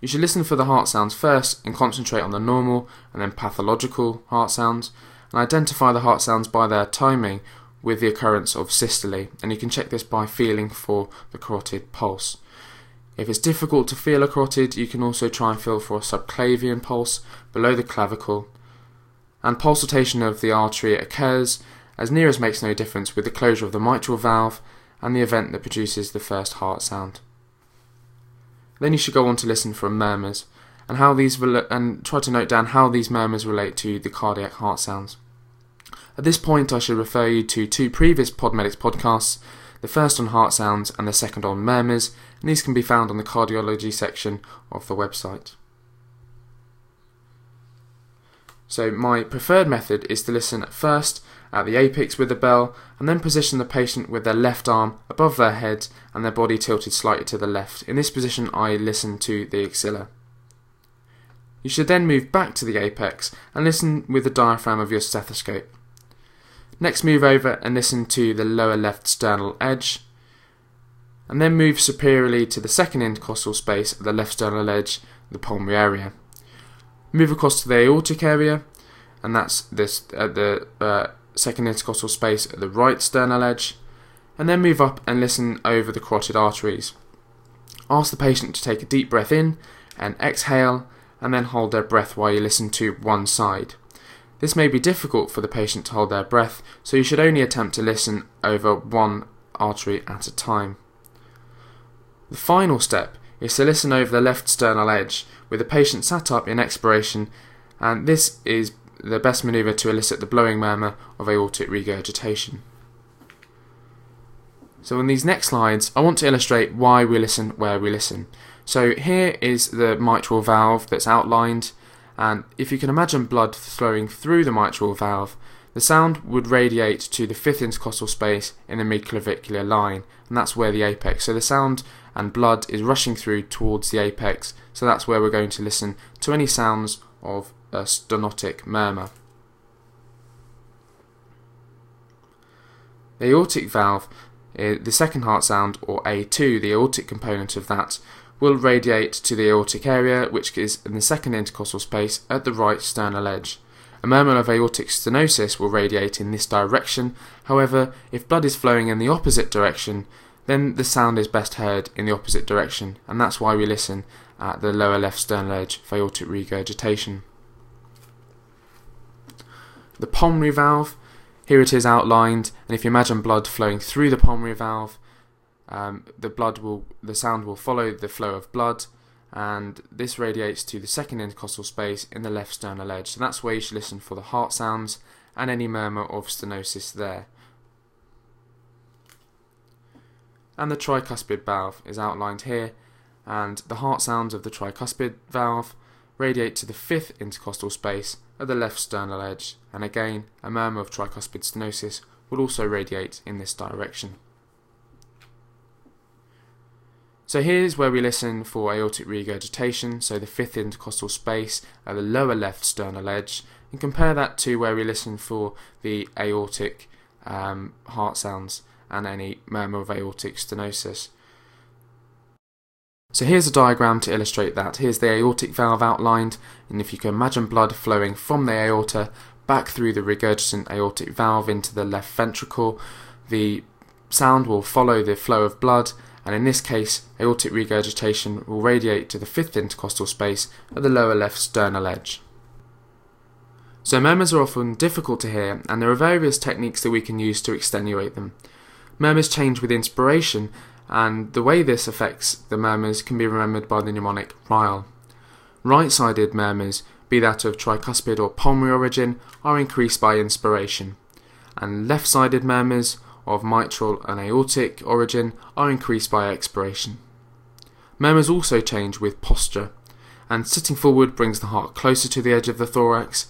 You should listen for the heart sounds first and concentrate on the normal and then pathological heart sounds, and identify the heart sounds by their timing with the occurrence of systole, and you can check this by feeling for the carotid pulse. If it's difficult to feel a carotid, you can also try and feel for a subclavian pulse below the clavicle. And pulsation of the artery occurs as near as makes no difference with the closure of the mitral valve and the event that produces the first heart sound. Then you should go on to listen for murmurs and how these and try to note down how these murmurs relate to the cardiac heart sounds. At this point, I should refer you to two previous Podmedics podcasts, the first on heart sounds and the second on murmurs, and these can be found on the cardiology section of the website. So my preferred method is to listen first at the apex with the bell and then position the patient with their left arm above their head and their body tilted slightly to the left. In this position I listen to the axilla. You should then move back to the apex and listen with the diaphragm of your stethoscope. Next move over and listen to the lower left sternal edge and then move superiorly to the second intercostal space at the left sternal edge, the pulmonary area. Move across to the aortic area, and that's this at the uh, second intercostal space at the right sternal edge, and then move up and listen over the carotid arteries. Ask the patient to take a deep breath in and exhale, and then hold their breath while you listen to one side. This may be difficult for the patient to hold their breath, so you should only attempt to listen over one artery at a time. The final step is to listen over the left sternal edge with the patient sat up in expiration, and this is the best manoeuvre to elicit the blowing murmur of aortic regurgitation. So in these next slides, I want to illustrate why we listen where we listen. So here is the mitral valve that's outlined, and if you can imagine blood flowing through the mitral valve, the sound would radiate to the fifth intercostal space in the midclavicular line, and that's where the apex. So the sound and blood is rushing through towards the apex, so that's where we're going to listen to any sounds of a stenotic murmur. The aortic valve, eh, the second heart sound, or A2, the aortic component of that, will radiate to the aortic area, which is in the second intercostal space at the right sternal edge. A murmur of aortic stenosis will radiate in this direction. However, if blood is flowing in the opposite direction, then the sound is best heard in the opposite direction, and that's why we listen at the lower left sternal edge for aortic regurgitation. The pulmonary valve, here it is outlined, and if you imagine blood flowing through the pulmonary valve, um, the blood will, the sound will follow the flow of blood, and this radiates to the second intercostal space in the left sternal edge. So that's where you should listen for the heart sounds and any murmur of stenosis there. And the tricuspid valve is outlined here, and the heart sounds of the tricuspid valve radiate to the fifth intercostal space at the left sternal edge, and again, a murmur of tricuspid stenosis will also radiate in this direction. So here's where we listen for aortic regurgitation, so the fifth intercostal space at the lower left sternal edge, and compare that to where we listen for the aortic um, heart sounds and any murmur of aortic stenosis. So here's a diagram to illustrate that. Here's the aortic valve outlined, and if you can imagine blood flowing from the aorta back through the regurgitant aortic valve into the left ventricle, the sound will follow the flow of blood and in this case, aortic regurgitation will radiate to the fifth intercostal space at the lower left sternal edge. So murmurs are often difficult to hear, and there are various techniques that we can use to extenuate them. Murmurs change with inspiration, and the way this affects the murmurs can be remembered by the mnemonic RILE. Right-sided murmurs, be that of tricuspid or pulmonary origin, are increased by inspiration, and left-sided murmurs, of mitral and aortic origin are increased by expiration. Murmurs also change with posture, and sitting forward brings the heart closer to the edge of the thorax,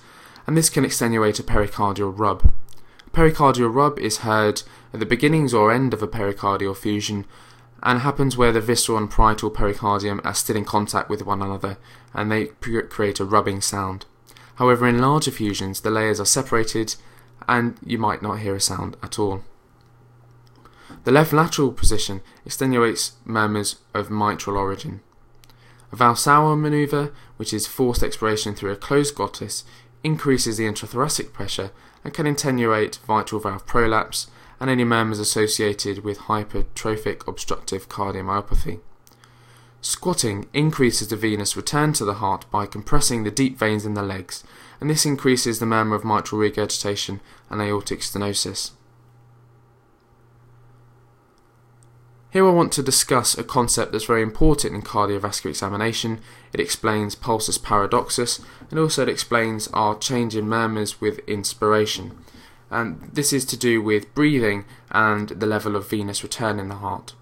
and this can extenuate a pericardial rub. Pericardial rub is heard at the beginnings or end of a pericardial effusion and happens where the visceral and parietal pericardium are still in contact with one another and they create a rubbing sound. However, in larger effusions, the layers are separated and you might not hear a sound at all. The left lateral position extenuates murmurs of mitral origin. A Valsalva maneuver, which is forced expiration through a closed glottis, increases the intrathoracic pressure and can attenuate mitral valve prolapse and any murmurs associated with hypertrophic obstructive cardiomyopathy. Squatting increases the venous return to the heart by compressing the deep veins in the legs, and this increases the murmur of mitral regurgitation and aortic stenosis. Here I want to discuss a concept that's very important in cardiovascular examination. It explains pulsus paradoxus and also it explains our change in murmurs with inspiration. And this is to do with breathing and the level of venous return in the heart.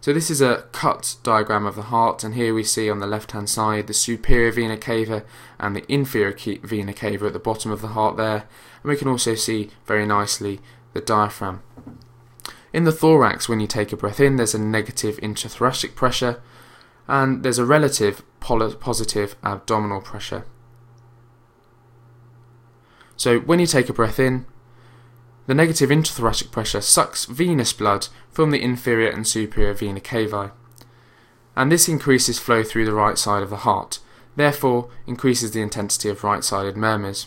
So this is a cut diagram of the heart, and here we see on the left-hand side the superior vena cava and the inferior vena cava at the bottom of the heart there, and we can also see very nicely the diaphragm. In the thorax, when you take a breath in, there's a negative intrathoracic pressure, and there's a relative positive abdominal pressure. So when you take a breath in, the negative intrathoracic pressure sucks venous blood from the inferior and superior vena cavae, and this increases flow through the right side of the heart, therefore increases the intensity of right-sided murmurs.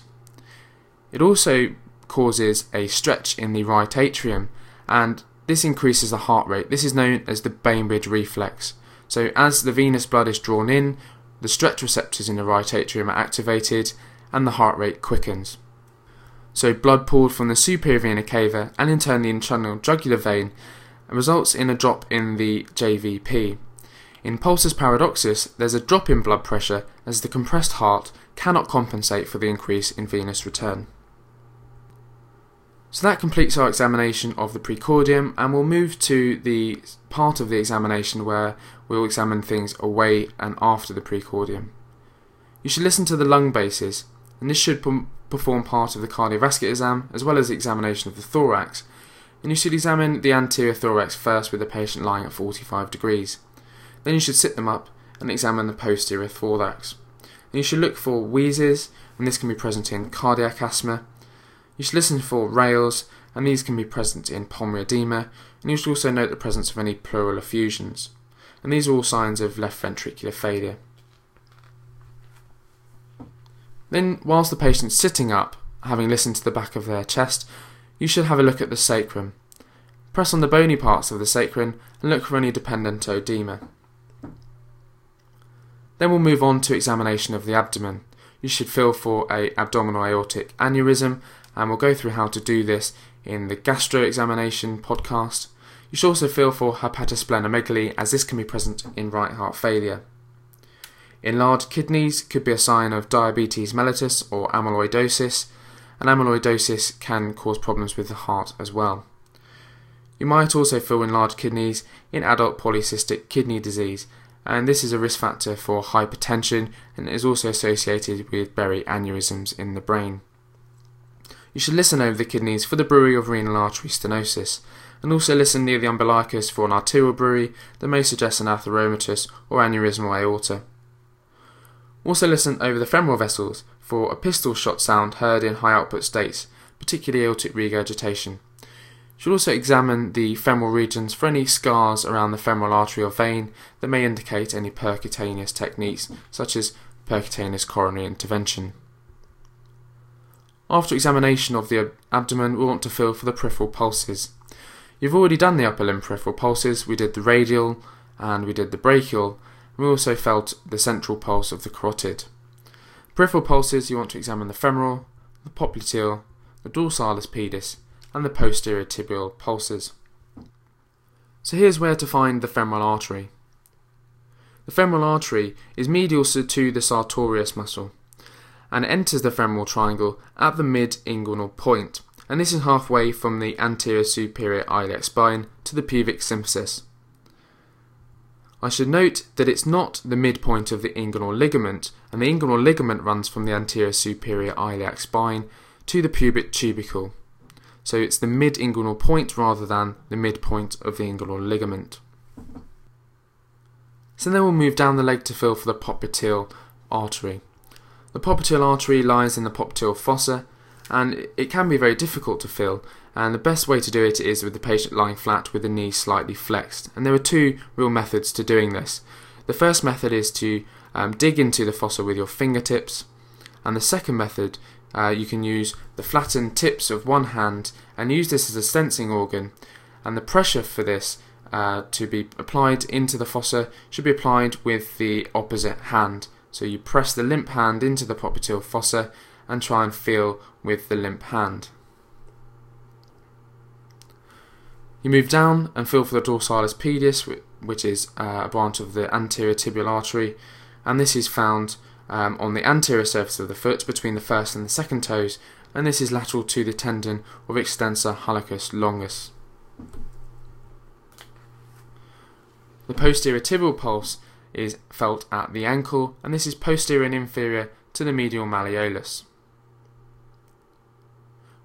It also causes a stretch in the right atrium, and this increases the heart rate. This is known as the Bainbridge reflex. So as the venous blood is drawn in, the stretch receptors in the right atrium are activated and the heart rate quickens so blood pulled from the superior vena cava and in turn the internal jugular vein results in a drop in the JVP. In pulsus paradoxus, there's a drop in blood pressure as the compressed heart cannot compensate for the increase in venous return. So that completes our examination of the precordium and we'll move to the part of the examination where we'll examine things away and after the precordium. You should listen to the lung bases and this should perform part of the cardiovascular exam as well as the examination of the thorax. And you should examine the anterior thorax first with the patient lying at 45 degrees. Then you should sit them up and examine the posterior thorax. And you should look for wheezes, and this can be present in cardiac asthma. You should listen for rales, and these can be present in pulmonary edema. And you should also note the presence of any pleural effusions. And these are all signs of left ventricular failure. Then, whilst the patient's sitting up, having listened to the back of their chest, you should have a look at the sacrum. Press on the bony parts of the sacrum and look for any dependent oedema. Then we'll move on to examination of the abdomen. You should feel for a abdominal aortic aneurysm and we'll go through how to do this in the gastro examination podcast. You should also feel for hepatosplenomegaly as this can be present in right heart failure. Enlarged kidneys could be a sign of diabetes mellitus or amyloidosis, and amyloidosis can cause problems with the heart as well. You might also feel enlarged kidneys in adult polycystic kidney disease, and this is a risk factor for hypertension and is also associated with berry aneurysms in the brain. You should listen over the kidneys for the bruit of renal artery stenosis, and also listen near the umbilicus for an arterial bruit that may suggest an atheromatous or aneurysmal aorta. Also listen over the femoral vessels for a pistol shot sound heard in high output states, particularly aortic regurgitation. You should also examine the femoral regions for any scars around the femoral artery or vein that may indicate any percutaneous techniques, such as percutaneous coronary intervention. After examination of the abdomen, we want to feel for the peripheral pulses. You've already done the upper limb peripheral pulses, we did the radial and we did the brachial, we also felt the central pulse of the carotid. Peripheral pulses, you want to examine the femoral, the popliteal, the dorsalis pedis, and the posterior tibial pulses. So here's where to find the femoral artery. The femoral artery is medial to the sartorius muscle and enters the femoral triangle at the mid-inguinal point, and this is halfway from the anterior superior iliac spine to the pubic symphysis. I should note that it's not the midpoint of the inguinal ligament, and the inguinal ligament runs from the anterior superior iliac spine to the pubic tubercle. So it's the mid-inguinal point rather than the midpoint of the inguinal ligament. So then we'll move down the leg to feel for the popliteal artery. The popliteal artery lies in the popliteal fossa and it can be very difficult to feel and the best way to do it is with the patient lying flat with the knee slightly flexed and there are two real methods to doing this. The first method is to um, dig into the fossa with your fingertips and the second method uh, you can use the flattened tips of one hand and use this as a sensing organ and the pressure for this uh, to be applied into the fossa should be applied with the opposite hand. So you press the limp hand into the popliteal fossa and try and feel with the limp hand. You move down and feel for the dorsalis pedis, which is uh, a branch of the anterior tibial artery, and this is found um, on the anterior surface of the foot between the first and the second toes, and this is lateral to the tendon of extensor hallucis longus. The posterior tibial pulse is felt at the ankle, and this is posterior and inferior to the medial malleolus.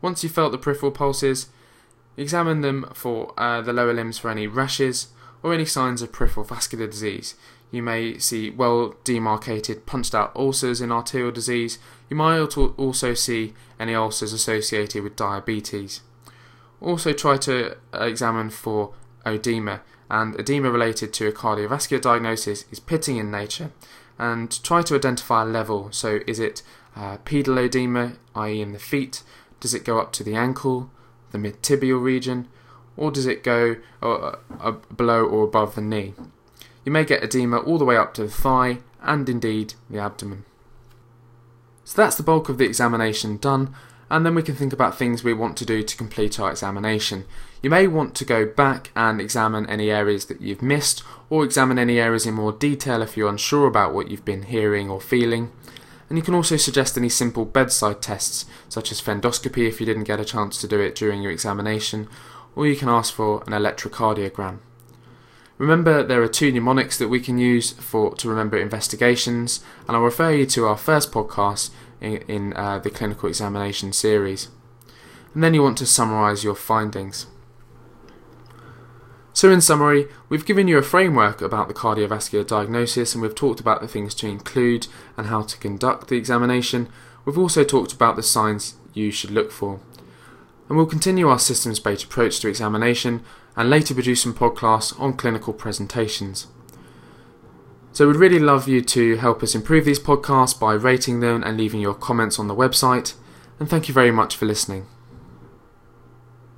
Once you've felt the peripheral pulses, examine them for uh, the lower limbs for any rashes or any signs of peripheral vascular disease. You may see well demarcated, punched out ulcers in arterial disease. You might also see any ulcers associated with diabetes. Also, try to examine for oedema, and edema related to a cardiovascular diagnosis is pitting in nature. And try to identify a level. So, is it uh, pedal edema, i.e., in the feet? Does it go up to the ankle, the mid tibial region, or does it go uh, uh, below or above the knee? You may get edema all the way up to the thigh and indeed the abdomen. So that's the bulk of the examination done, and then we can think about things we want to do to complete our examination. You may want to go back and examine any areas that you've missed, or examine any areas in more detail if you're unsure about what you've been hearing or feeling. And you can also suggest any simple bedside tests, such as fundoscopy if you didn't get a chance to do it during your examination, or you can ask for an electrocardiogram. Remember, there are two mnemonics that we can use for to remember investigations, and I'll refer you to our first podcast in, in uh, the clinical examination series. And then you want to summarise your findings. So, in summary, we've given you a framework about the cardiovascular diagnosis and we've talked about the things to include and how to conduct the examination. We've also talked about the signs you should look for. And we'll continue our systems based approach to examination and later produce some podcasts on clinical presentations. So, we'd really love you to help us improve these podcasts by rating them and leaving your comments on the website. And thank you very much for listening.